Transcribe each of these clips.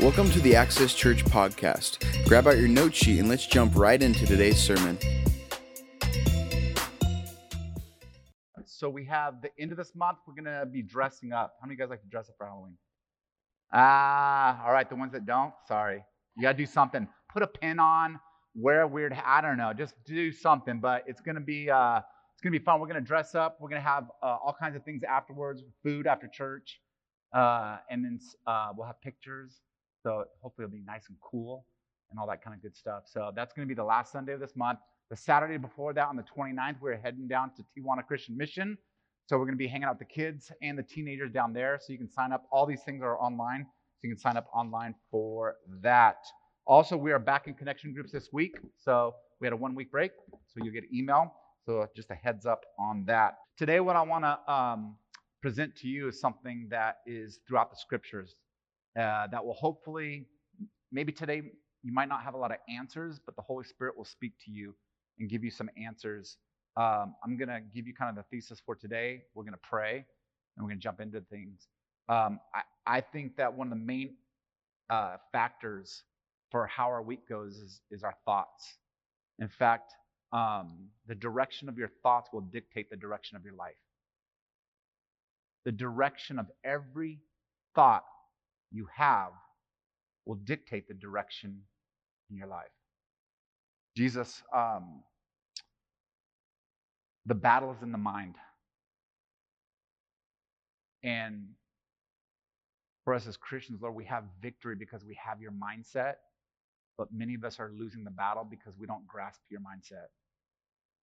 Welcome to the Access Church podcast. Grab out your note sheet and let's jump right into today's sermon. So we have the end of this month. We're gonna be dressing up. How many of you guys like to dress up for Halloween? Ah, all right. The ones that don't, sorry. You gotta do something. Put a pin on. Wear a weird. I don't know. Just do something. But it's gonna be. Uh, it's gonna be fun. We're gonna dress up. We're gonna have uh, all kinds of things afterwards. Food after church, uh, and then uh, we'll have pictures. So hopefully it'll be nice and cool and all that kind of good stuff. So that's gonna be the last Sunday of this month. The Saturday before that, on the 29th, we're heading down to Tijuana Christian Mission. So we're going to be hanging out with the kids and the teenagers down there. So you can sign up. All these things are online. So you can sign up online for that. Also, we are back in connection groups this week. So we had a one week break. So you'll get email. So just a heads up on that. Today, what I want to um, present to you is something that is throughout the scriptures uh, that will hopefully, maybe today you might not have a lot of answers, but the Holy Spirit will speak to you and give you some answers. Um, I'm going to give you kind of the thesis for today. We're going to pray and we're going to jump into things. Um, I, I, think that one of the main uh, factors for how our week goes is, is our thoughts. In fact, um, the direction of your thoughts will dictate the direction of your life. The direction of every thought you have will dictate the direction in your life. Jesus, um, the battle is in the mind. And for us as Christians, Lord, we have victory because we have your mindset, but many of us are losing the battle because we don't grasp your mindset.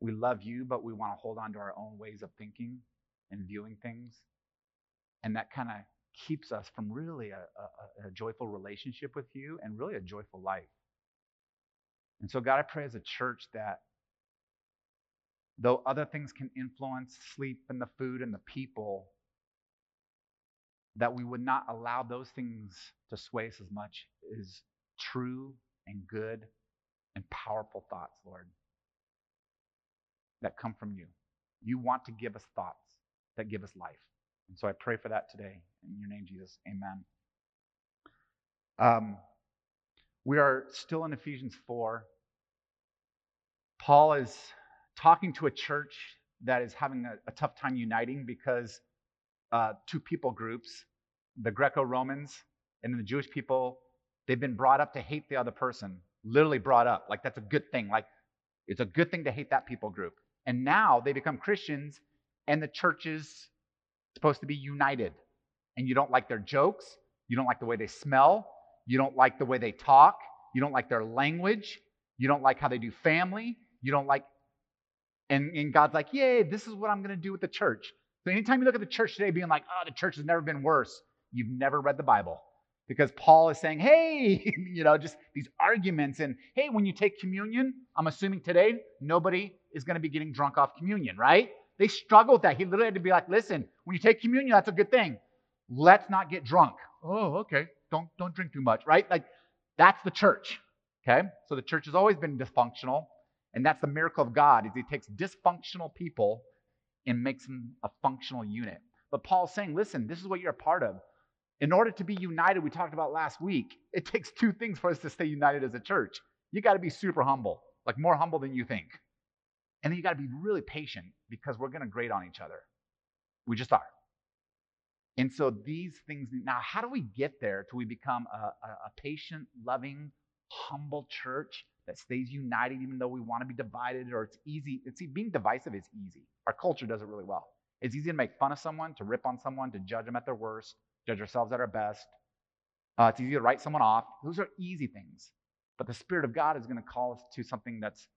We love you, but we want to hold on to our own ways of thinking and viewing things. And that kind of keeps us from really a, a, a, joyful relationship with you and really a joyful life. And so, God, I pray as a church that though other things can influence sleep and the food and the people, that we would not allow those things to sway us as much as true and good and powerful thoughts, Lord, that come from you. You want to give us thoughts that give us life. And so I pray for that today. In your name, Jesus. Amen. Um, we are still in Ephesians 4. Paul is talking to a church that is having a, a tough time uniting because uh, two people groups, the Greco Romans and the Jewish people, they've been brought up to hate the other person, literally brought up. Like that's a good thing. Like it's a good thing to hate that people group. And now they become Christians and the church is supposed to be united. And you don't like their jokes, you don't like the way they smell, you don't like the way they talk, you don't like their language, you don't like how they do family, you don't like and, and God's like, yay, this is what I'm going to do with the church. So anytime you look at the church today being like, oh, the church has never been worse, you've never read the Bible. Because Paul is saying, hey, you know, just these arguments. And hey, when you take communion, I'm assuming today nobody is going to be getting drunk off communion, right? They struggle with that. He literally had to be like, listen, when you take communion, that's a good thing. Let's not get drunk. Oh, okay. Don't don't drink too much, right? Like that's the church. Okay? So the church has always been dysfunctional. And that's the miracle of God is he takes dysfunctional people and makes them a functional unit. But Paul's saying, listen, this is what you're a part of. In order to be united, we talked about last week, it takes two things for us to stay united as a church. You got to be super humble, like more humble than you think. And then you got to be really patient because we're going to grade on each other. We just are. And so these things, now, how do we get there till we become a, a, a patient, loving, humble church that stays united even though we want to be divided or it's easy. It's being divisive is easy. Our culture does it really well. It's easy to make fun of someone, to rip on someone, to judge them at their worst, judge ourselves at our best. Uh, it's easy to write someone off. Those are easy things. But the Spirit of God is going to call us to something that's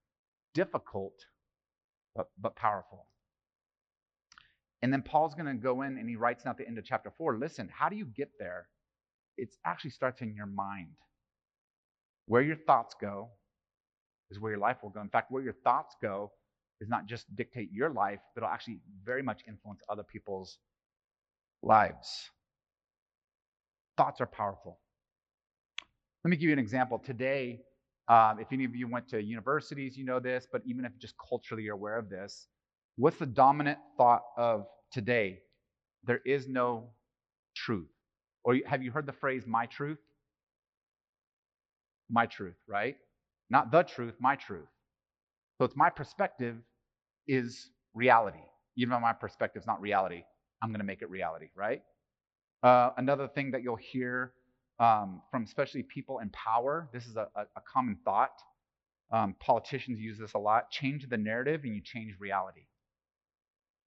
difficult but, but powerful. And then Paul's going to go in and he writes at the end of chapter four listen, how do you get there? It actually starts in your mind. Where your thoughts go, is where your life will go. In fact, where your thoughts go is not just dictate your life, but it'll actually very much influence other people's lives. Thoughts are powerful. Let me give you an example. Today, um, if any of you went to universities, you know this, but even if just culturally you're aware of this, what's the dominant thought of today? there is no truth. Or have you heard the phrase, my truth? My truth, right? Not the truth, my truth. So it's my perspective is reality. Even though my perspective is not reality, I'm going to make it reality, right? Uh, another thing that you'll hear um, from especially people in power, this is a, a, common thought. Um, politicians use this a lot. Change the narrative and you change reality.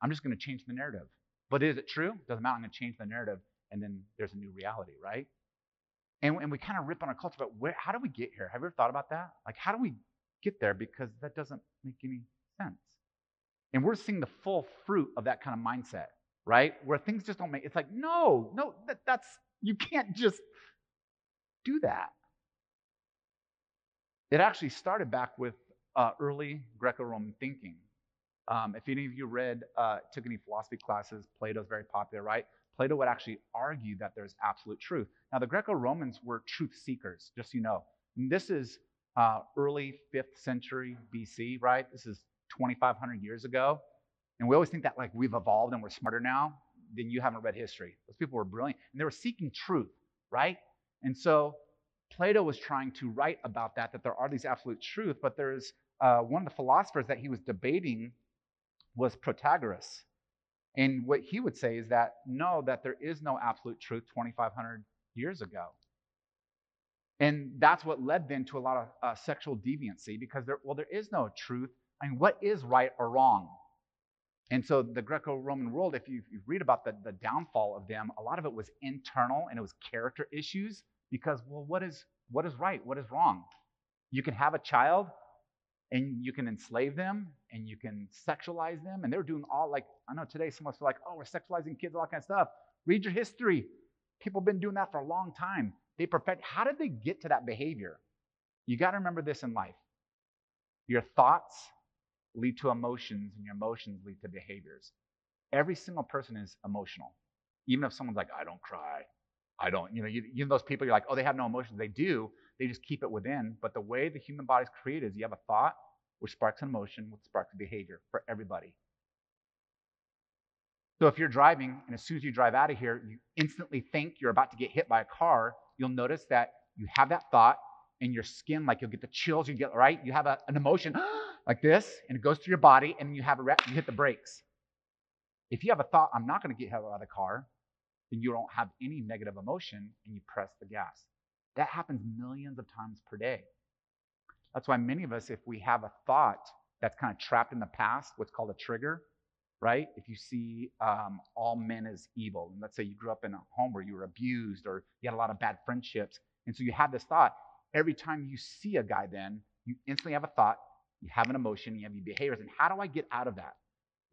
I'm just going to change the narrative. But is it true? Doesn't matter. I'm going to change the narrative, and then there's a new reality, right? And, and we kind of rip on our culture, but where, how do we get here? Have you ever thought about that? Like, how do we get there? Because that doesn't make any sense. And we're seeing the full fruit of that kind of mindset, right? Where things just don't make. It's like, no, no, that, that's you can't just do that. It actually started back with uh, early Greco-Roman thinking. Um, if any of you read, uh, took any philosophy classes, Plato's very popular, right? Plato would actually argue that there's absolute truth. Now, the Greco Romans were truth seekers, just so you know. And this is uh, early 5th century BC, right? This is 2,500 years ago. And we always think that like we've evolved and we're smarter now. Then you haven't read history. Those people were brilliant. And they were seeking truth, right? And so Plato was trying to write about that, that there are these absolute truths, but there's uh, one of the philosophers that he was debating was Protagoras. And what he would say is that no, that there is no absolute truth 2,500 years ago. And that's what led then to a lot of uh, sexual deviancy because there, well, there is no truth. I mean, what is right or wrong? And so the Greco Roman world, if you, you read about the, the downfall of them, a lot of it was internal and it was character issues because, well, what is, what is right? What is wrong? You can have a child and you can enslave them and you can sexualize them. And they're doing all like, I know today some of us are like, oh, we're sexualizing kids, all that kind of stuff. Read your history. People have been doing that for a long time. They perfect. How did they get to that behavior? You got to remember this in life. Your thoughts lead to emotions, and your emotions lead to behaviors. Every single person is emotional. Even if someone's like, I don't cry, I don't, you know, you, know those people, you're like, oh, they have no emotions. They do. They just keep it within. But the way the human body is created is you have a thought, which sparks an emotion, which sparks a behavior for everybody. So if you're driving, and as soon as you drive out of here, you instantly think you're about to get hit by a car, you'll notice that you have that thought, and your skin, like you'll get the chills, you get right, you have a, an emotion like this, and it goes through your body, and you have a rep, you hit the brakes. If you have a thought, I'm not going to get hit by the car, then you don't have any negative emotion, and you press the gas. That happens millions of times per day. That's why many of us, if we have a thought that's kind of trapped in the past, what's called a trigger, right? If you see um, all men as evil, and let's say you grew up in a home where you were abused or you had a lot of bad friendships, and so you have this thought, every time you see a guy, then you instantly have a thought, you have an emotion, you have your behaviors, and how do I get out of that?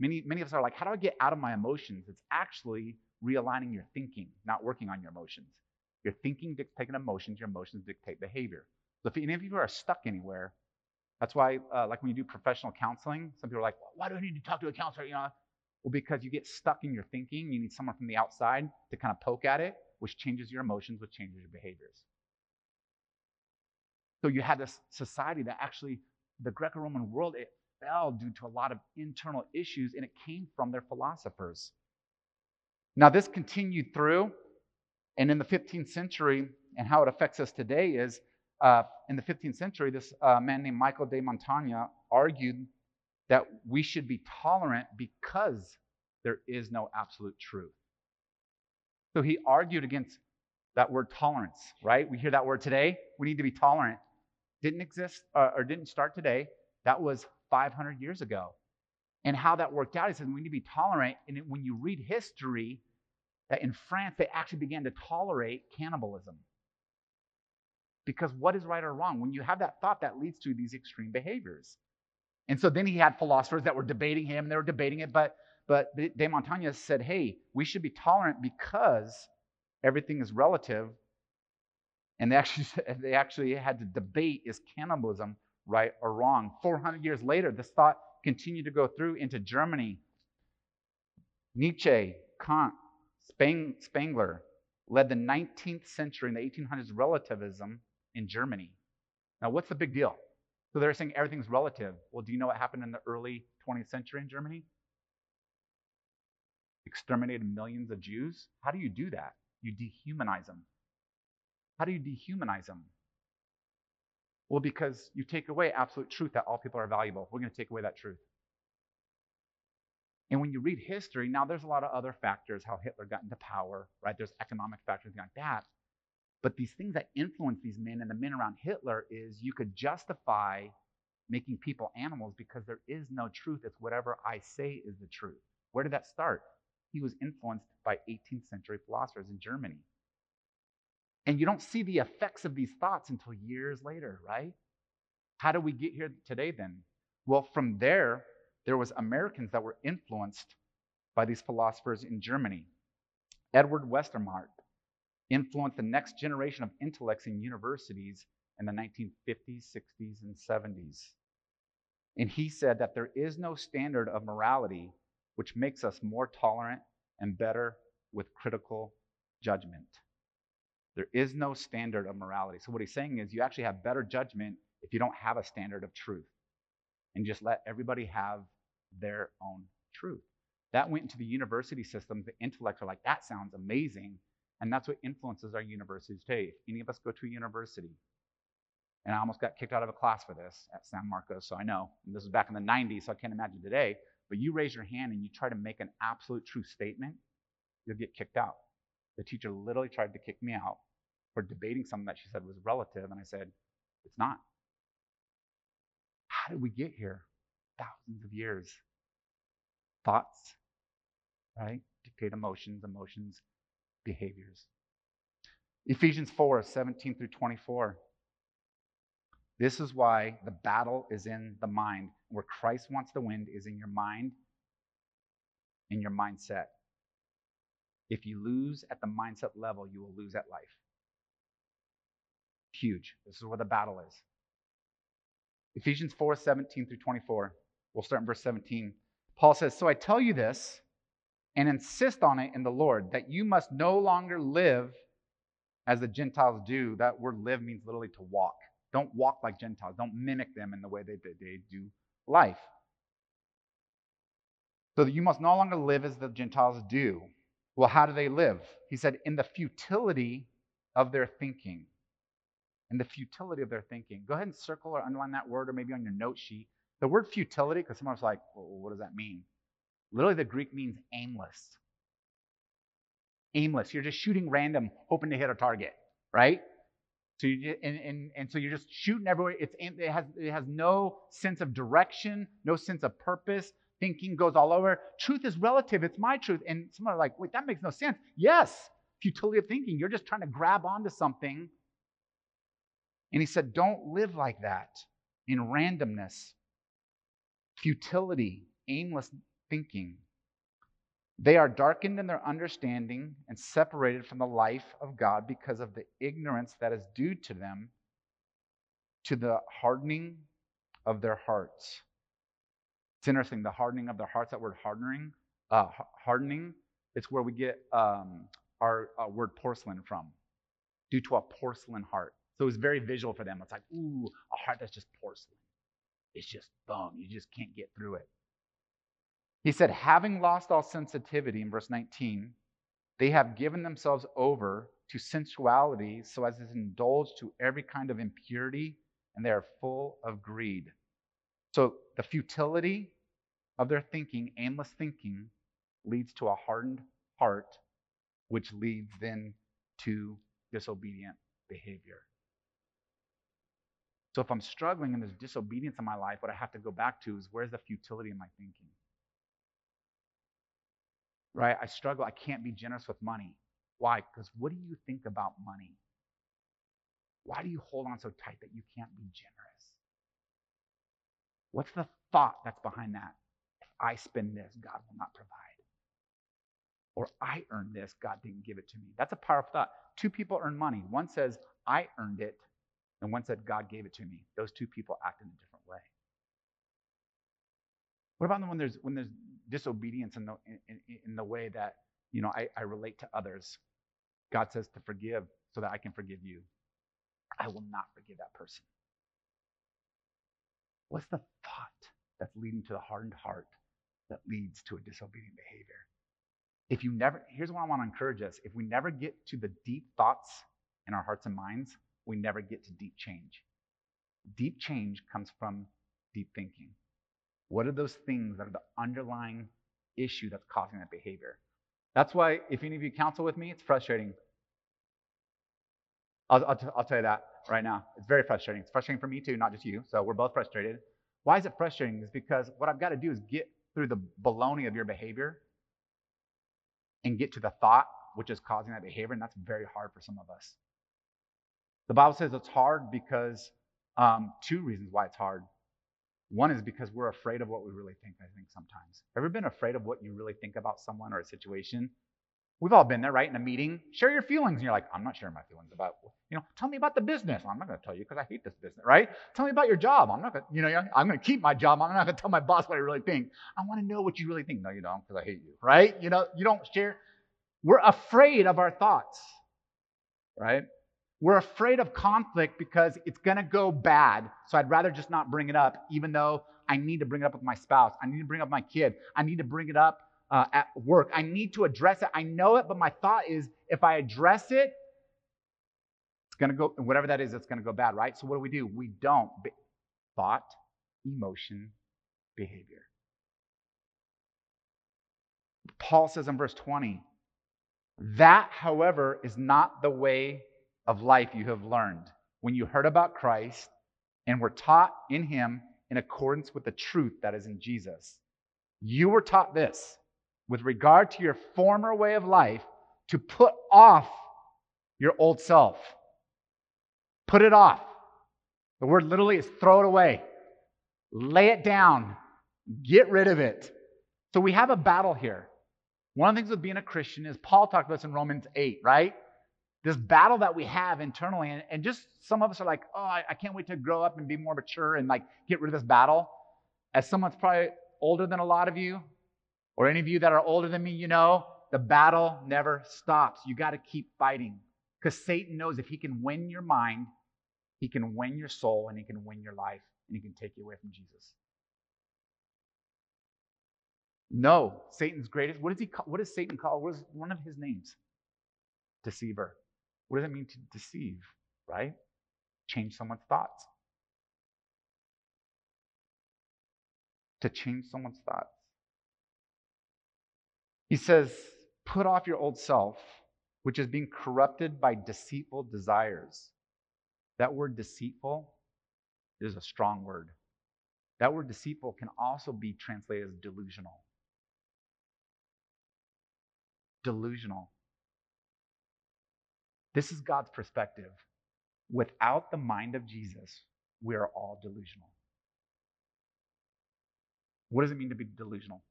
Many, many of us are like, how do I get out of my emotions? It's actually realigning your thinking, not working on your emotions. Your thinking dictates emotions, your emotions dictate behavior. So if any of you are stuck anywhere, that's why, uh, like when you do professional counseling, some people are like, well, why do I need to talk to a counselor? You know, well, because you get stuck in your thinking. You need someone from the outside to kind of poke at it, which changes your emotions, which changes your behaviors. So you had this society that actually, the Greco-Roman world, it fell due to a lot of internal issues, and it came from their philosophers. Now, this continued through and in the 15th century, and how it affects us today is uh, in the 15th century, this uh, man named Michael de Montaigne argued that we should be tolerant because there is no absolute truth. So he argued against that word tolerance, right? We hear that word today. We need to be tolerant. Didn't exist uh, or didn't start today. That was 500 years ago. And how that worked out, he said we need to be tolerant. And when you read history, that in France they actually began to tolerate cannibalism. Because what is right or wrong? When you have that thought, that leads to these extreme behaviors. And so then he had philosophers that were debating him, and they were debating it, but but De Montaigne said, hey, we should be tolerant because everything is relative. And they actually, they actually had to debate is cannibalism right or wrong? 400 years later, this thought continued to go through into Germany. Nietzsche, Kant, Spang, Spengler led the 19th century in the 1800s relativism in Germany. Now, what's the big deal? So they're saying everything's relative. Well, do you know what happened in the early 20th century in Germany? exterminated millions of Jews. How do you do that? You dehumanize them. How do you dehumanize them? Well, because you take away absolute truth that all people are valuable. We're going to take away that truth. And when you read history, now there's a lot of other factors, how Hitler got into power, right? There's economic factors like that. But these things that influence these men and the men around Hitler is you could justify making people animals because there is no truth. It's whatever I say is the truth. Where did that start? He was influenced by 18th century philosophers in Germany. And you don't see the effects of these thoughts until years later, right? How do we get here today then? Well, from there, there was Americans that were influenced by these philosophers in Germany. Edward Westermarck influenced the next generation of intellects in universities in the 1950s, 60s, and 70s. And he said that there is no standard of morality which makes us more tolerant and better with critical judgment. There is no standard of morality. So, what he's saying is you actually have better judgment if you don't have a standard of truth and just let everybody have their own truth. That went into the university system. The intellects are like, that sounds amazing. And that's what influences our universities today. If any of us go to a university, and I almost got kicked out of a class for this at San Marcos, so I know. And this was back in the 90s, so I can't imagine today. But you raise your hand and you try to make an absolute true statement, you'll get kicked out. The teacher literally tried to kick me out for debating something that she said was relative, and I said, it's not. How did we get here? Thousands of years. Thoughts, right? Dictate emotions, emotions behaviors. Ephesians 4 17 through 24. This is why the battle is in the mind. Where Christ wants to win is in your mind, in your mindset. If you lose at the mindset level, you will lose at life. Huge. This is where the battle is. Ephesians 4 17 through 24. We'll start in verse 17. Paul says, So I tell you this and insist on it in the Lord that you must no longer live as the Gentiles do. That word live means literally to walk. Don't walk like Gentiles. Don't mimic them in the way that they do life. So that you must no longer live as the Gentiles do. Well, how do they live? He said, in the futility of their thinking. In the futility of their thinking. Go ahead and circle or underline that word, or maybe on your note sheet. The word futility, because someone's like, well, what does that mean? Literally, the Greek means aimless. Aimless. You're just shooting random, hoping to hit a target, right? So you and, and, and so you're just shooting everywhere. It's it has it has no sense of direction, no sense of purpose. Thinking goes all over. Truth is relative. It's my truth. And someone are like, wait, that makes no sense. Yes, futility of thinking. You're just trying to grab onto something. And he said, don't live like that in randomness, futility, aimless thinking. They are darkened in their understanding and separated from the life of God because of the ignorance that is due to them, to the hardening of their hearts. It's interesting, the hardening of their hearts, that word hardening, uh, hardening, it's where we get um, our uh, word porcelain from, due to a porcelain heart. So it was very visual for them. It's like, ooh, a heart that's just porcelain. It's just bone. You just can't get through it. He said, having lost all sensitivity in verse 19, they have given themselves over to sensuality so as to indulge to every kind of impurity, and they are full of greed. So the futility of their thinking, aimless thinking, leads to a hardened heart, which leads then to disobedient behavior. So if I'm struggling and there's disobedience in my life, what I have to go back to is where's the futility in my thinking? right? I struggle. I can't be generous with money. Why? Because what do you think about money? Why do you hold on so tight that you can't be generous? What's the thought that's behind that? If I spend this, God will not provide. Or I earned this, God didn't give it to me. That's a powerful thought. Two people earn money. One says, I earned it, and one said, God gave it to me. Those two people act in a different way. What about when there's when there's disobedience in the in, in the way that you know I, I relate to others? God says to forgive so that I can forgive you. I will not forgive that person. What's the thought that's leading to the hardened heart that leads to a disobedient behavior? if you never, here's what I want to encourage us if we never get to the deep thoughts in our hearts and minds, we never get to deep change. Deep change comes from deep thinking. What are those things that are the underlying issue that's causing that behavior? That's why, if any of you counsel with me, it's frustrating. I'll, I'll, t- I'll tell you that right now. It's very frustrating. It's frustrating for me too, not just you. So we're both frustrated. Why is it frustrating? Is because what I've got to do is get through the baloney of your behavior and get to the thought which is causing that behavior, and that's very hard for some of us. The Bible says it's hard because um, two reasons why it's hard. One is because we're afraid of what we really think, I think, sometimes. Ever been afraid of what you really think about someone or a situation? We've all been there, right? In a meeting, share your feelings. And you're like, I'm not sharing my feelings about, you know, tell me about the business. I'm not going to tell you because I hate this business, right? Tell me about your job. I'm not going to, you know, I'm going to keep my job. I'm not going to tell my boss what I really think. I want to know what you really think. No, you don't because I hate you, right? You know, you don't share. We're afraid of our thoughts, right? We're afraid of conflict because it's going to go bad. So I'd rather just not bring it up, even though I need to bring it up with my spouse. I need to bring up my kid. I need to bring it up uh, at work. I need to address it. I know it, but my thought is if I address it, it's going to go, whatever that is, it's going to go bad, right? So what do we do? We don't. Thought, emotion, behavior. Paul says in verse 20, that, however, is not the way of life you have learned when you heard about Christ and were taught in him in accordance with the truth that is in Jesus. You were taught this with regard to your former way of life to put off your old self. Put it off. The word literally is throw it away, lay it down, get rid of it. So we have a battle here. One of the things with being a Christian is Paul talked about this in Romans 8, right? This battle that we have internally. And, and just some of us are like, oh, I, I can't wait to grow up and be more mature and like get rid of this battle. As someone that's probably older than a lot of you, or any of you that are older than me, you know, the battle never stops. You got to keep fighting because Satan knows if he can win your mind, he can win your soul and he can win your life and he can take you away from Jesus. No, Satan's greatest. What does he call, what does Satan call? What is one of his names? Deceiver. What does it mean to deceive? Right? Change someone's thoughts. To change someone's thoughts. He says, put off your old self, which is being corrupted by deceitful desires. That word deceitful is a strong word. That word deceitful can also be translated as delusional delusional. This is God's perspective. Without the mind of Jesus, we are all delusional. What does it mean to be delusional?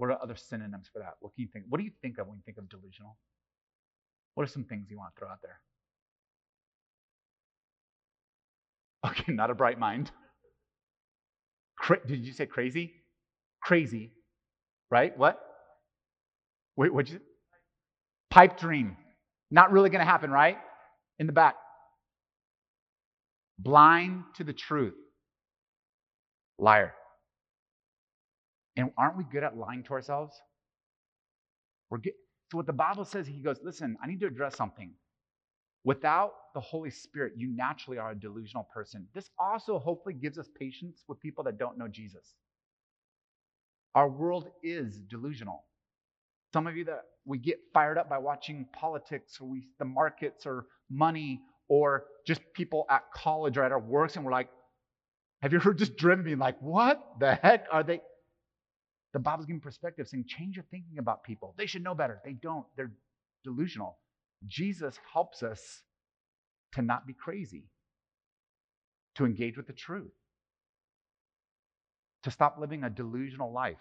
What are other synonyms for that? What can you think? What do you think of when you think of delusional? What are some things you want to throw out there? Okay, not a bright mind. Cra- did you say crazy? Crazy, right? What? Wait, what'd you? Pipe dream. Not really going to happen, right? In the back. Blind to the truth. Liar. And aren't we good at lying to ourselves? We're good. So what the Bible says, he goes, listen, I need to address something. Without the Holy Spirit, you naturally are a delusional person. This also hopefully gives us patience with people that don't know Jesus. Our world is delusional. Some of you that we get fired up by watching politics or we, the markets or money or just people at college or at our works, and we're like, have you ever just driven me like, what the heck are they? The Bible's giving perspective saying, change your thinking about people. They should know better. They don't. They're delusional. Jesus helps us to not be crazy, to engage with the truth, to stop living a delusional life.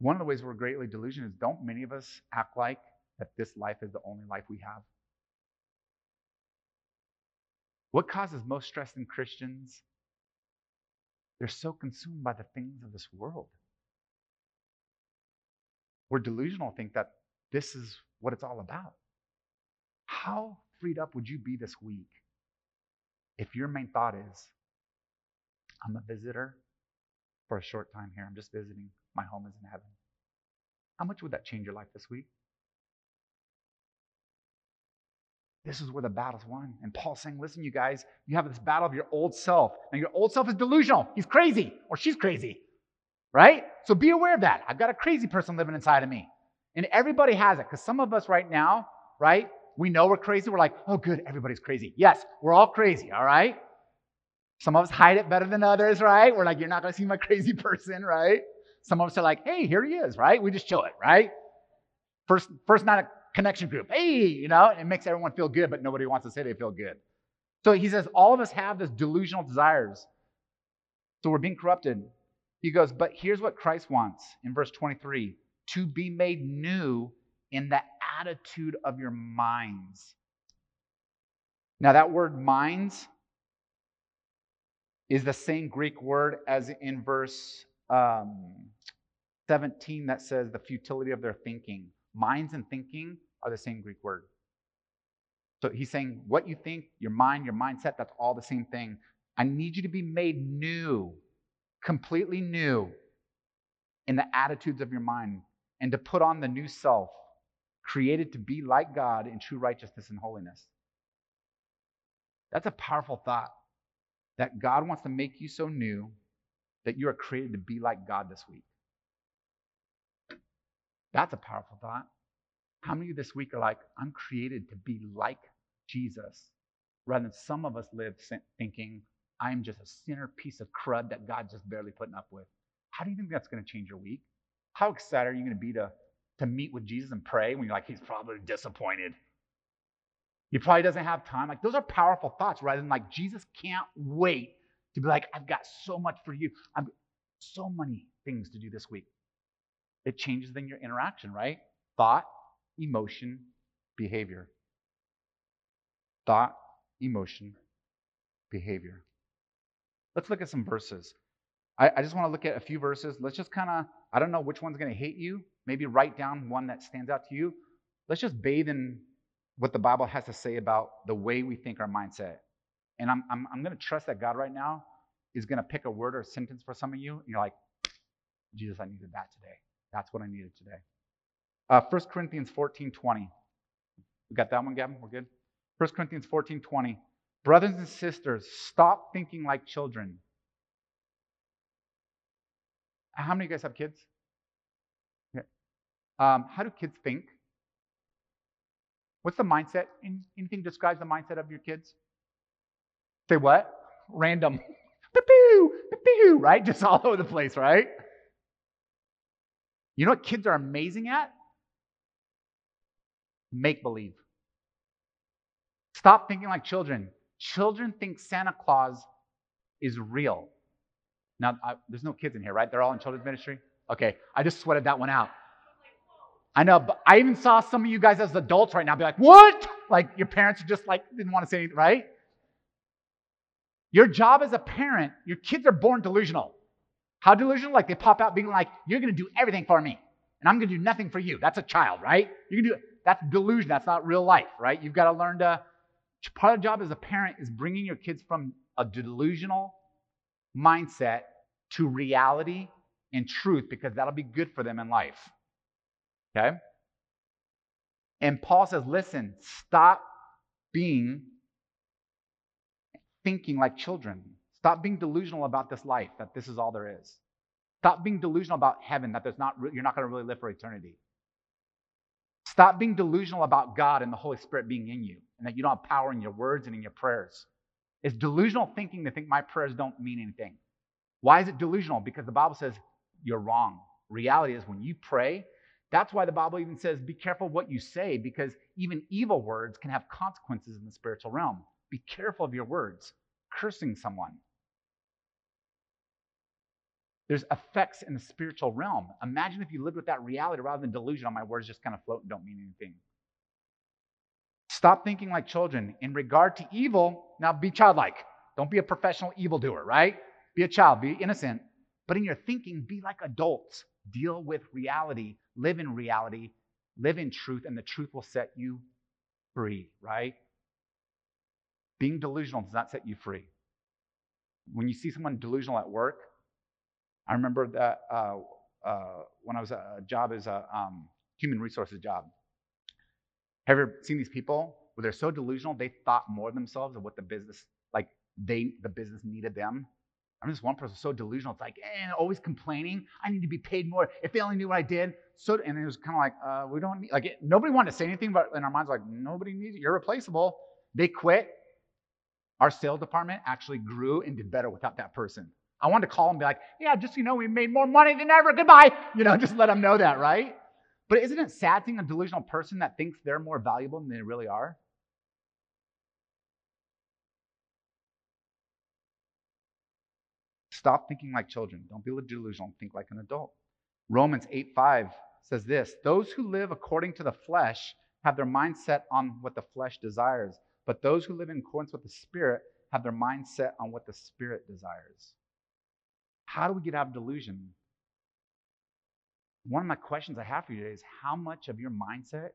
One of the ways we're greatly delusional is don't many of us act like that this life is the only life we have? What causes most stress in Christians? They're so consumed by the things of this world. We're delusional, think that this is what it's all about. How freed up would you be this week if your main thought is, I'm a visitor for a short time here. I'm just visiting. My home is in heaven. How much would that change your life this week? This is where the battle's won. And Paul's saying, listen, you guys, you have this battle of your old self. Now, your old self is delusional. He's crazy, or she's crazy, right? So be aware of that. I've got a crazy person living inside of me. And everybody has it, because some of us right now, right, we know we're crazy. We're like, oh, good, everybody's crazy. Yes, we're all crazy, all right? Some of us hide it better than others, right? We're like, you're not going to see my crazy person, right? Some of us are like, hey, here he is, right? We just show it, right? First, first night connection group. Hey, you know, it makes everyone feel good, but nobody wants to say they feel good. So he says, all of us have this delusional desires. So we're being corrupted. He goes, but here's what Christ wants in verse 23 to be made new in the attitude of your minds. Now, that word minds is the same Greek word as in verse um, 17 that says the futility of their thinking. Minds and thinking are the same Greek word. So he's saying what you think, your mind, your mindset, that's all the same thing. I need you to be made new, completely new in the attitudes of your mind and to put on the new self, created to be like God in true righteousness and holiness. That's a powerful thought that God wants to make you so new that you are created to be like God this week. That's a powerful thought. How many of you this week are like, I'm created to be like Jesus? Rather than some of us live thinking, I'm just a sinner piece of crud that God's just barely putting up with. How do you think that's going to change your week? How excited are you going to be to, to meet with Jesus and pray when you're like, he's probably disappointed? He probably doesn't have time. Like, those are powerful thoughts rather than like, Jesus can't wait to be like, I've got so much for you. I've so many things to do this week. It changes then your interaction, right? Thought, emotion, behavior. Thought, emotion, behavior. Let's look at some verses. I, I just want to look at a few verses. Let's just kind of, I don't know which one's going to hit you. Maybe write down one that stands out to you. Let's just bathe in what the Bible has to say about the way we think our mindset. And I'm, I'm, I'm going to trust that God right now is going to pick a word or a sentence for some of you. And you're like, Jesus, I needed that today. That's what I needed today. Uh, 1 Corinthians 14 20. We got that one, Gavin? We're good? 1 Corinthians 14 20. Brothers and sisters, stop thinking like children. How many of you guys have kids? Okay. Um, how do kids think? What's the mindset? Anything describes the mindset of your kids? Say what? Random. Right? Just all over the place, right? You know what kids are amazing at? make believe. Stop thinking like children. Children think Santa Claus is real. Now, I, there's no kids in here, right? They're all in children's ministry? Okay, I just sweated that one out. I know, but I even saw some of you guys as adults right now be like, what? Like your parents are just like, didn't want to say anything, right? Your job as a parent, your kids are born delusional. How delusional? Like they pop out being like, you're going to do everything for me, and I'm going to do nothing for you. That's a child, right? You can do that's delusion. That's not real life, right? You've got to learn to. Part of the job as a parent is bringing your kids from a delusional mindset to reality and truth because that'll be good for them in life. Okay? And Paul says, listen, stop being thinking like children. Stop being delusional about this life, that this is all there is. Stop being delusional about heaven, that there's not, you're not going to really live for eternity. Stop being delusional about God and the Holy Spirit being in you and that you don't have power in your words and in your prayers. It's delusional thinking to think my prayers don't mean anything. Why is it delusional? Because the Bible says you're wrong. Reality is when you pray, that's why the Bible even says be careful what you say because even evil words can have consequences in the spiritual realm. Be careful of your words. Cursing someone, there's effects in the spiritual realm. Imagine if you lived with that reality rather than delusion on my words just kind of float and don't mean anything. Stop thinking like children. In regard to evil, now be childlike. Don't be a professional evildoer, right? Be a child, be innocent. But in your thinking, be like adults. Deal with reality, live in reality, live in truth, and the truth will set you free, right? Being delusional does not set you free. When you see someone delusional at work, I remember that uh, uh, when I was a job as a um, human resources job. Have you ever seen these people where they're so delusional they thought more of themselves of what the business like they the business needed them? I'm just one person so delusional. It's like, eh, always complaining. I need to be paid more. If they only knew what I did. So, and it was kind of like, uh, we don't need, like, it, nobody wanted to say anything, but in our minds, like, nobody needs you. You're replaceable. They quit. Our sales department actually grew and did better without that person. I wanted to call and be like, yeah, just, you know, we made more money than ever. Goodbye. You know, just let them know that, right? But isn't it sad seeing a delusional person that thinks they're more valuable than they really are? Stop thinking like children. Don't be delusional. Think like an adult. Romans 8 5 says this Those who live according to the flesh have their mind set on what the flesh desires, but those who live in accordance with the Spirit have their mind set on what the Spirit desires. How do we get out of delusion? One of my questions I have for you today is how much of your mindset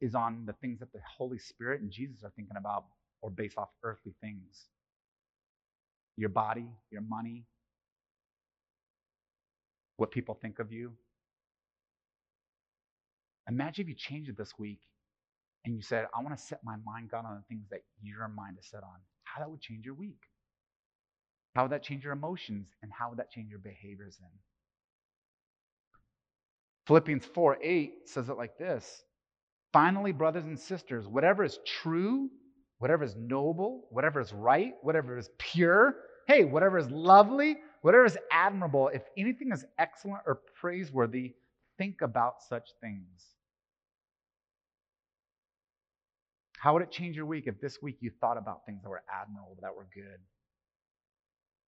is on the things that the Holy Spirit and Jesus are thinking about or based off earthly things? your body, your money, what people think of you. Imagine if you changed it this week and you said, I want to set my mind, God, on the things that your mind is set on. How that would change your week. How would that change your emotions and how would that change your behaviors then? Philippians 4 8 says it like this Finally, brothers and sisters, whatever is true, whatever is noble, whatever is right, whatever is pure, hey, whatever is lovely, whatever is admirable, if anything is excellent or praiseworthy, think about such things. How would it change your week if this week you thought about things that were admirable, that were good?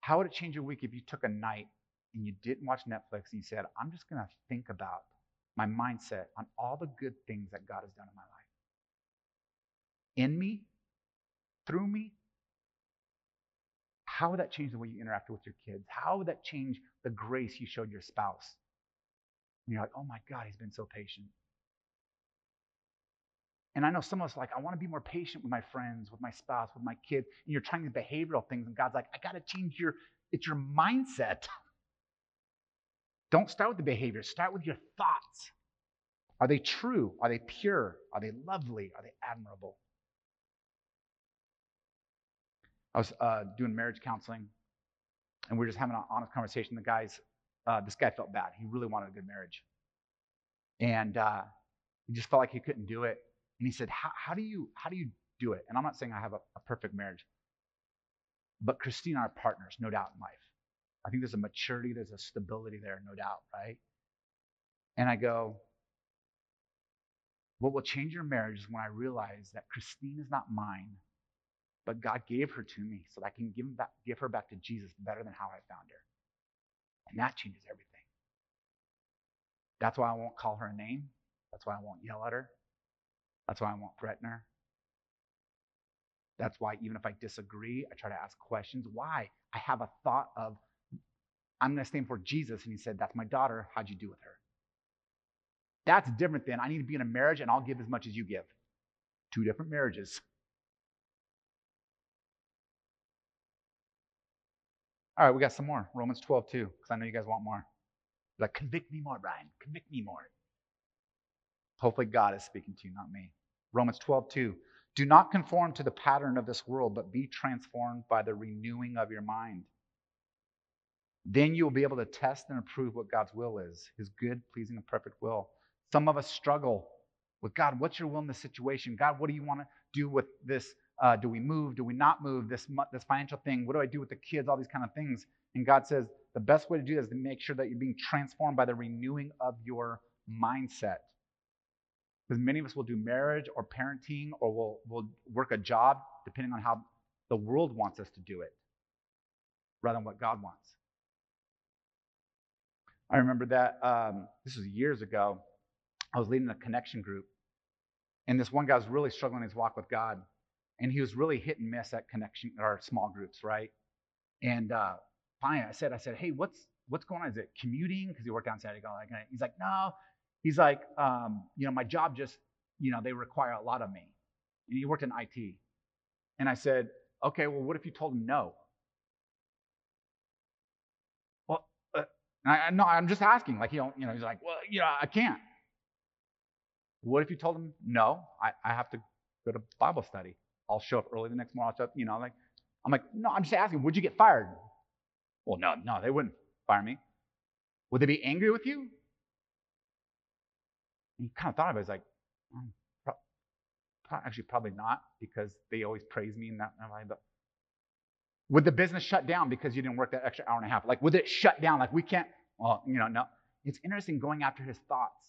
How would it change your week if you took a night and you didn't watch Netflix and you said, I'm just going to think about my mindset on all the good things that God has done in my life? In me, through me, how would that change the way you interact with your kids? How would that change the grace you showed your spouse? And you're like, oh my God, he's been so patient. And I know some of us like, I want to be more patient with my friends, with my spouse, with my kids. And you're trying these behavioral things, and God's like, I got to change your, it's your mindset. Don't start with the behavior, start with your thoughts. Are they true? Are they pure? Are they lovely? Are they admirable? I was uh, doing marriage counseling, and we were just having an honest conversation. The guys, uh, this guy felt bad. He really wanted a good marriage, and uh, he just felt like he couldn't do it. And he said, "How do you how do you do it?" And I'm not saying I have a, a perfect marriage, but Christine and I are partners, no doubt in life. I think there's a maturity, there's a stability there, no doubt, right? And I go, what will change your marriage is when I realize that Christine is not mine, but God gave her to me so that I can give, back, give her back to Jesus better than how I found her. And that changes everything. That's why I won't call her a name. That's why I won't yell at her. That's why I won't threaten her. That's why, even if I disagree, I try to ask questions. Why? I have a thought of, I'm going to stand for Jesus. And he said, That's my daughter. How'd you do with her? That's different than I need to be in a marriage and I'll give as much as you give. Two different marriages. All right, we got some more. Romans 12, too, because I know you guys want more. Like, convict me more, Brian. Convict me more. Hopefully, God is speaking to you, not me. Romans 12, 2. Do not conform to the pattern of this world, but be transformed by the renewing of your mind. Then you will be able to test and approve what God's will is, his good, pleasing, and perfect will. Some of us struggle with God, what's your will in this situation? God, what do you want to do with this uh, do we move? Do we not move? This, this financial thing. What do I do with the kids? All these kind of things. And God says the best way to do that is to make sure that you're being transformed by the renewing of your mindset. Because many of us will do marriage or parenting or we'll, we'll work a job depending on how the world wants us to do it rather than what God wants. I remember that um, this was years ago. I was leading a connection group, and this one guy was really struggling in his walk with God and he was really hit and miss at connection or small groups, right? And uh, finally, I said, I said, hey, what's what's going on? Is it commuting? Because he worked on Saturday. He's like, no. He's like, um, you know, my job just, you know, they require a lot of me. And he worked in IT. And I said, okay, well, what if you told him no? Well, uh, And I, no, I'm just asking. Like, you know, you know, he's like, well, you know, I can't. What if you told him, no, I, I have to go to Bible study. I'll show up early the next morning. I'll show up, you know, like, I'm like, no, I'm just asking, would you get fired? Well, no, no, they wouldn't fire me. Would they be angry with you? And he kind of thought of it. He's like, mm, pro- pro- actually, probably not, because they always praise me in that. But would the business shut down because you didn't work that extra hour and a half? Like, would it shut down? Like, we can't, well, you know, no. It's interesting going after his thoughts.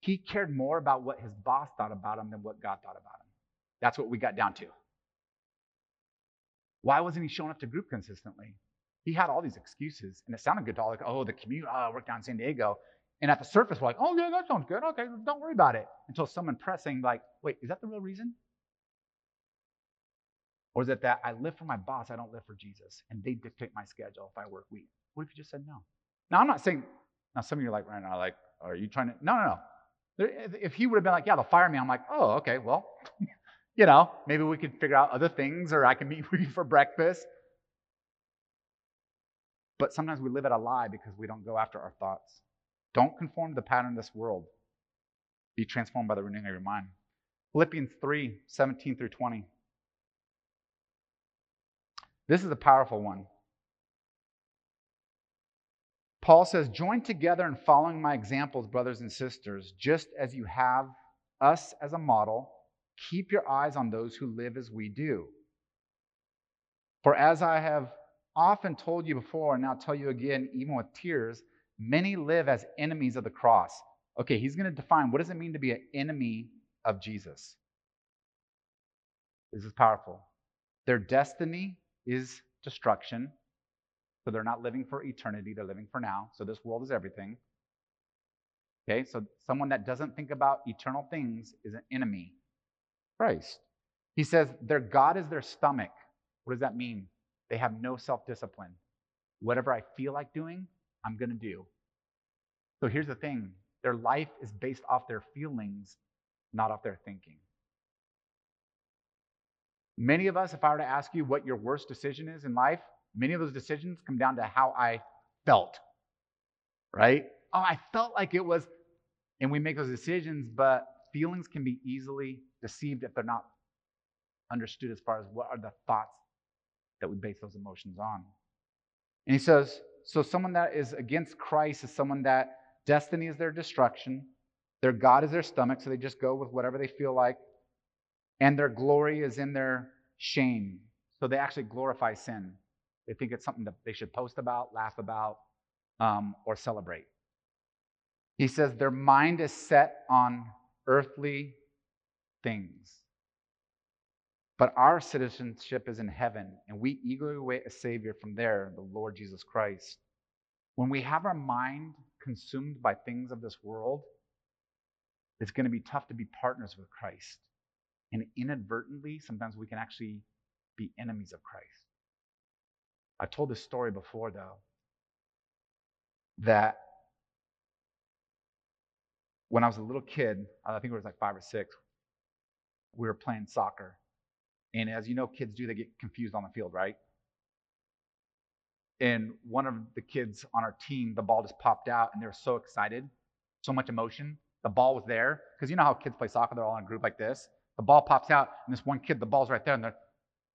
He cared more about what his boss thought about him than what God thought about him. That's what we got down to. Why wasn't he showing up to group consistently? He had all these excuses, and it sounded good to all like, oh, the commute, oh, I work down in San Diego. And at the surface, we're like, oh, yeah, that sounds good. Okay, don't worry about it. Until someone pressing, like, wait, is that the real reason? Or is it that I live for my boss, I don't live for Jesus, and they dictate my schedule if I work week? What if you just said no? Now, I'm not saying, now some of you are like right now, like, are you trying to, no, no, no. If he would have been like, yeah, they'll fire me, I'm like, oh, okay, well, you know, maybe we could figure out other things, or I can meet with you for breakfast. But sometimes we live at a lie because we don't go after our thoughts. Don't conform to the pattern of this world. Be transformed by the renewing of your mind. Philippians 3 17 through 20. This is a powerful one. Paul says, Join together in following my examples, brothers and sisters, just as you have us as a model. Keep your eyes on those who live as we do. For as I have often told you before, and now tell you again, even with tears, many live as enemies of the cross. Okay, he's going to define what does it mean to be an enemy of Jesus? This is powerful. Their destiny is destruction. So they're not living for eternity, they're living for now. So this world is everything. Okay, so someone that doesn't think about eternal things is an enemy. Christ. He says their God is their stomach. What does that mean? They have no self discipline. Whatever I feel like doing, I'm going to do. So here's the thing their life is based off their feelings, not off their thinking. Many of us, if I were to ask you what your worst decision is in life, many of those decisions come down to how I felt, right? Oh, I felt like it was, and we make those decisions, but feelings can be easily deceived if they're not understood as far as what are the thoughts that we base those emotions on. And he says, so someone that is against Christ is someone that destiny is their destruction, their God is their stomach, so they just go with whatever they feel like, and their glory is in their shame. So they actually glorify sin. They think it's something that they should post about, laugh about, um, or celebrate. He says their mind is set on earthly things. But our citizenship is in heaven, and we eagerly await a Savior from there, the Lord Jesus Christ. When we have our mind consumed by things of this world, it's going to be tough to be partners with Christ. And inadvertently, sometimes we can actually be enemies of Christ. I've told this story before, though, that when I was a little kid, I think it was like five or six, we were playing soccer. And as you know, kids do, they get confused on the field, right? And one of the kids on our team, the ball just popped out and they were so excited, so much emotion. The ball was there. Because you know how kids play soccer, they're all in a group like this. The ball pops out, and this one kid, the ball's right there, and they're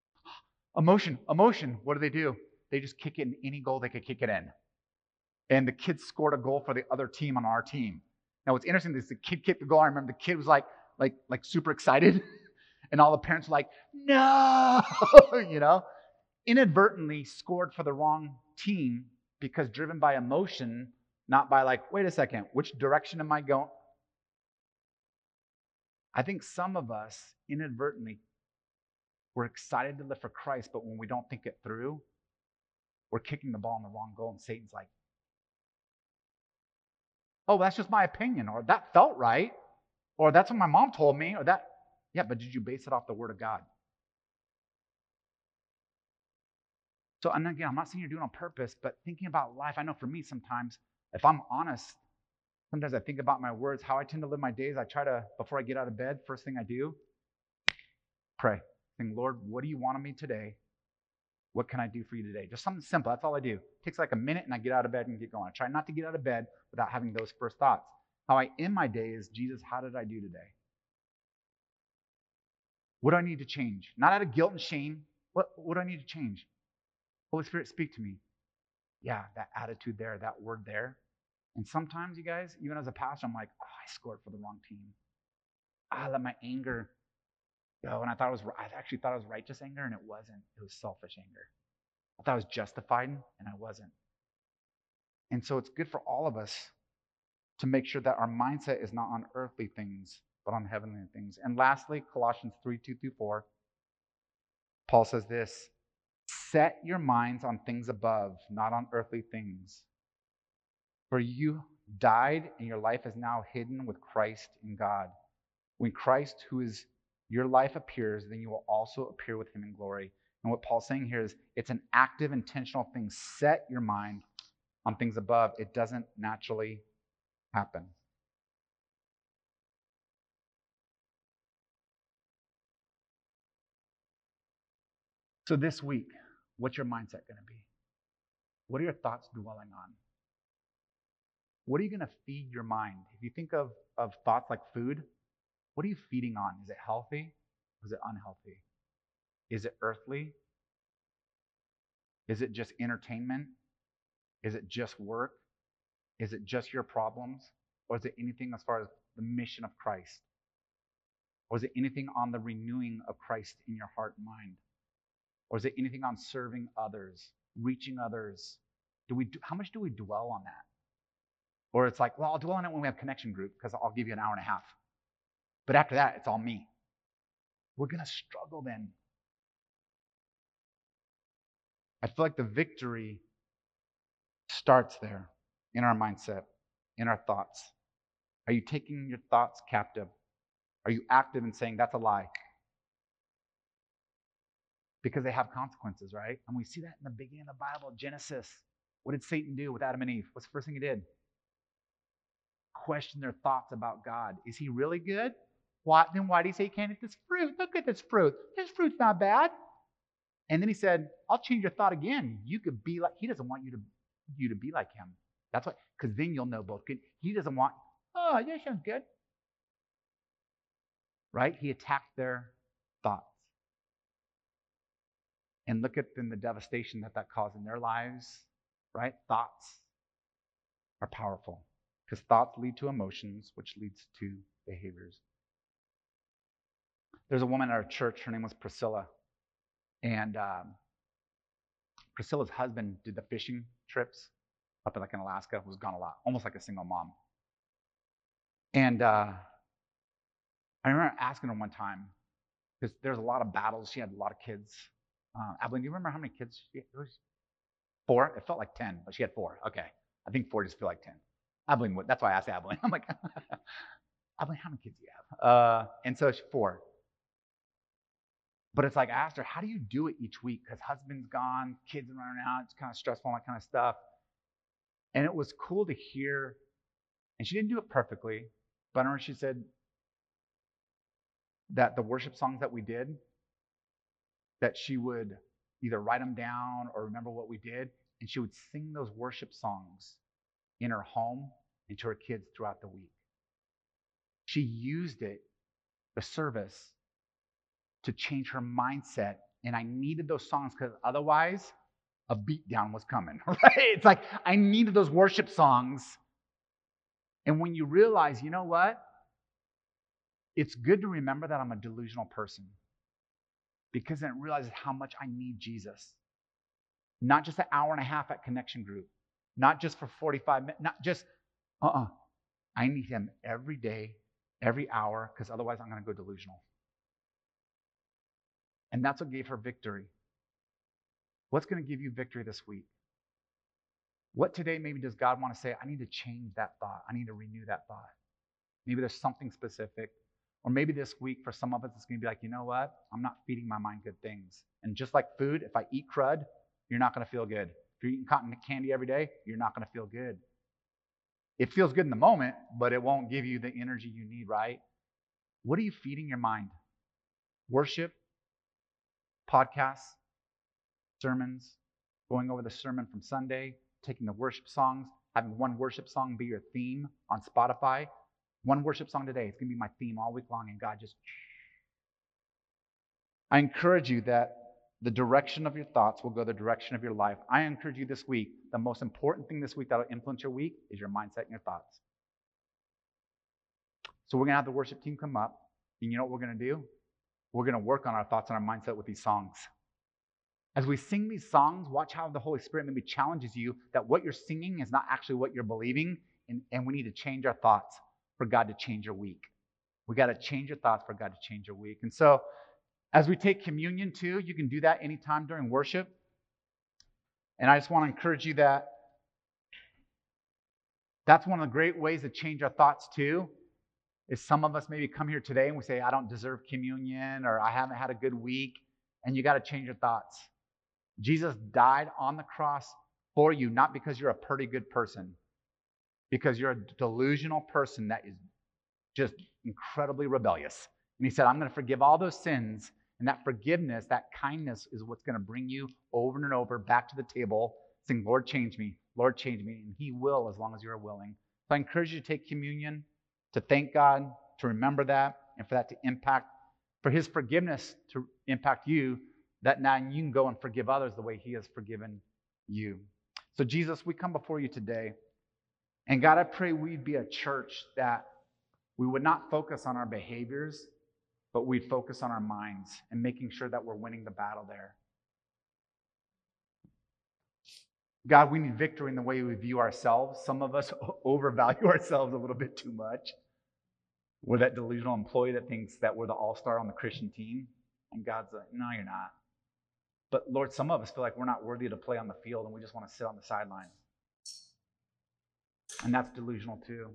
emotion, emotion. What do they do? They just kick it in any goal they could kick it in. And the kid scored a goal for the other team on our team. Now what's interesting is the kid kicked the goal. I remember the kid was like, like, like super excited. And all the parents were like, no, you know, inadvertently scored for the wrong team because driven by emotion, not by like, wait a second, which direction am I going? I think some of us inadvertently we're excited to live for Christ, but when we don't think it through, we're kicking the ball in the wrong goal, and Satan's like, oh, that's just my opinion, or that felt right, or that's what my mom told me, or that yeah, but did you base it off the Word of God? So, and again, I'm not saying you're doing it on purpose, but thinking about life, I know for me sometimes, if I'm honest, sometimes I think about my words, how I tend to live my days. I try to, before I get out of bed, first thing I do, pray. Think, Lord, what do you want of me today? What can I do for you today? Just something simple. That's all I do. It takes like a minute and I get out of bed and get going. I try not to get out of bed without having those first thoughts. How I end my day is Jesus, how did I do today? What do I need to change? Not out of guilt and shame. What, what do I need to change? Holy Spirit, speak to me. Yeah, that attitude there, that word there. And sometimes, you guys, even as a pastor, I'm like, oh, I scored for the wrong team. I let my anger go. And I thought it was, I actually thought it was righteous anger, and it wasn't. It was selfish anger. I thought I was justified, and I wasn't. And so it's good for all of us to make sure that our mindset is not on earthly things, but on heavenly things. And lastly, Colossians 3 2 through 4, Paul says this Set your minds on things above, not on earthly things. For you died, and your life is now hidden with Christ in God. When Christ, who is your life, appears, then you will also appear with him in glory. And what Paul's saying here is it's an active, intentional thing. Set your mind on things above. It doesn't naturally happen. So, this week, what's your mindset going to be? What are your thoughts dwelling on? What are you going to feed your mind? If you think of, of thoughts like food, what are you feeding on? Is it healthy is it unhealthy? Is it earthly? Is it just entertainment? Is it just work? Is it just your problems? Or is it anything as far as the mission of Christ? Or is it anything on the renewing of Christ in your heart and mind? Or is it anything on serving others, reaching others? Do we do, how much do we dwell on that? Or it's like, well, I'll dwell on it when we have connection group because I'll give you an hour and a half. But after that, it's all me. We're going to struggle then. I feel like the victory starts there in our mindset, in our thoughts. Are you taking your thoughts captive? Are you active in saying that's a lie? Because they have consequences, right? And we see that in the beginning of the Bible, Genesis. What did Satan do with Adam and Eve? What's the first thing he did? Question their thoughts about God. Is he really good? Why, then why do you say you can't eat this fruit? Look at this fruit. This fruit's not bad. And then he said, I'll change your thought again. You could be like, he doesn't want you to, you to be like him. That's why, because then you'll know both. He doesn't want, oh, yeah, sounds good. Right? He attacked their thoughts. And look at then the devastation that that caused in their lives, right? Thoughts are powerful because thoughts lead to emotions, which leads to behaviors. There's a woman at our church, her name was Priscilla. And um, Priscilla's husband did the fishing trips up in like in Alaska, was gone a lot, almost like a single mom. And uh, I remember asking her one time, because there's a lot of battles. She had a lot of kids. Uh, do you remember how many kids she had? Four? It felt like 10, but she had four. Okay. I think four just feel like 10. Abilene, that's why I asked Abilene. I'm like, Abilene, how many kids do you have? Uh, and so she four. But it's like, I asked her, how do you do it each week? Because husband's gone, kids are running out, it's kind of stressful, and that kind of stuff. And it was cool to hear, and she didn't do it perfectly, but I remember she said that the worship songs that we did, that she would either write them down or remember what we did, and she would sing those worship songs in her home and to her kids throughout the week. She used it, the service, to change her mindset. And I needed those songs because otherwise, a beatdown was coming, right? It's like I needed those worship songs. And when you realize, you know what? It's good to remember that I'm a delusional person because then it realizes how much I need Jesus. Not just an hour and a half at connection group, not just for 45 minutes, not just, uh uh-uh. uh I need him every day, every hour, because otherwise I'm going to go delusional. And that's what gave her victory. What's going to give you victory this week? What today maybe does God want to say? I need to change that thought. I need to renew that thought. Maybe there's something specific. Or maybe this week for some of us, it's going to be like, you know what? I'm not feeding my mind good things. And just like food, if I eat crud, you're not going to feel good. If you're eating cotton candy every day, you're not going to feel good. It feels good in the moment, but it won't give you the energy you need, right? What are you feeding your mind? Worship, podcasts, sermons, going over the sermon from Sunday, taking the worship songs, having one worship song be your theme on Spotify. One worship song today. It's going to be my theme all week long, and God just. I encourage you that the direction of your thoughts will go the direction of your life. I encourage you this week, the most important thing this week that will influence your week is your mindset and your thoughts. So we're going to have the worship team come up, and you know what we're going to do? We're going to work on our thoughts and our mindset with these songs. As we sing these songs, watch how the Holy Spirit maybe challenges you that what you're singing is not actually what you're believing, and, and we need to change our thoughts for God to change your week. We got to change your thoughts for God to change your week. And so, as we take communion too, you can do that anytime during worship. And I just want to encourage you that that's one of the great ways to change our thoughts too. Is some of us maybe come here today and we say, I don't deserve communion or I haven't had a good week. And you got to change your thoughts. Jesus died on the cross for you, not because you're a pretty good person, because you're a delusional person that is just incredibly rebellious. And he said, I'm going to forgive all those sins. And that forgiveness, that kindness is what's going to bring you over and over back to the table, saying, Lord, change me. Lord, change me. And he will as long as you're willing. So I encourage you to take communion, to thank God, to remember that, and for that to impact, for his forgiveness to impact you that now you can go and forgive others the way He has forgiven you. So, Jesus, we come before you today. And God, I pray we'd be a church that we would not focus on our behaviors, but we'd focus on our minds and making sure that we're winning the battle there. God, we need victory in the way we view ourselves. Some of us overvalue ourselves a little bit too much. We're that delusional employee that thinks that we're the all star on the Christian team. And God's like, no, you're not. But Lord, some of us feel like we're not worthy to play on the field and we just want to sit on the sidelines. And that's delusional too.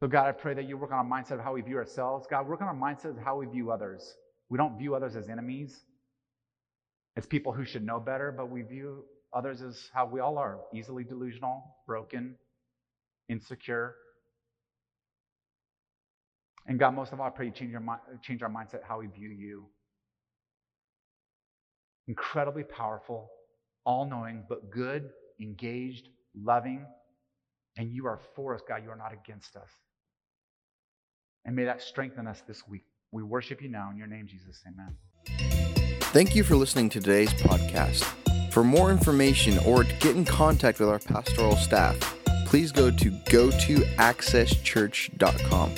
So, God, I pray that you work on our mindset of how we view ourselves. God, work on our mindset of how we view others. We don't view others as enemies, as people who should know better, but we view others as how we all are easily delusional, broken, insecure. And God, most of all, I pray you change, your, change our mindset, how we view you incredibly powerful, all knowing, but good, engaged, loving. And you are for us, God. You are not against us. And may that strengthen us this week. We worship you now in your name, Jesus. Amen. Thank you for listening to today's podcast. For more information or to get in contact with our pastoral staff, please go to go to accesschurch.com.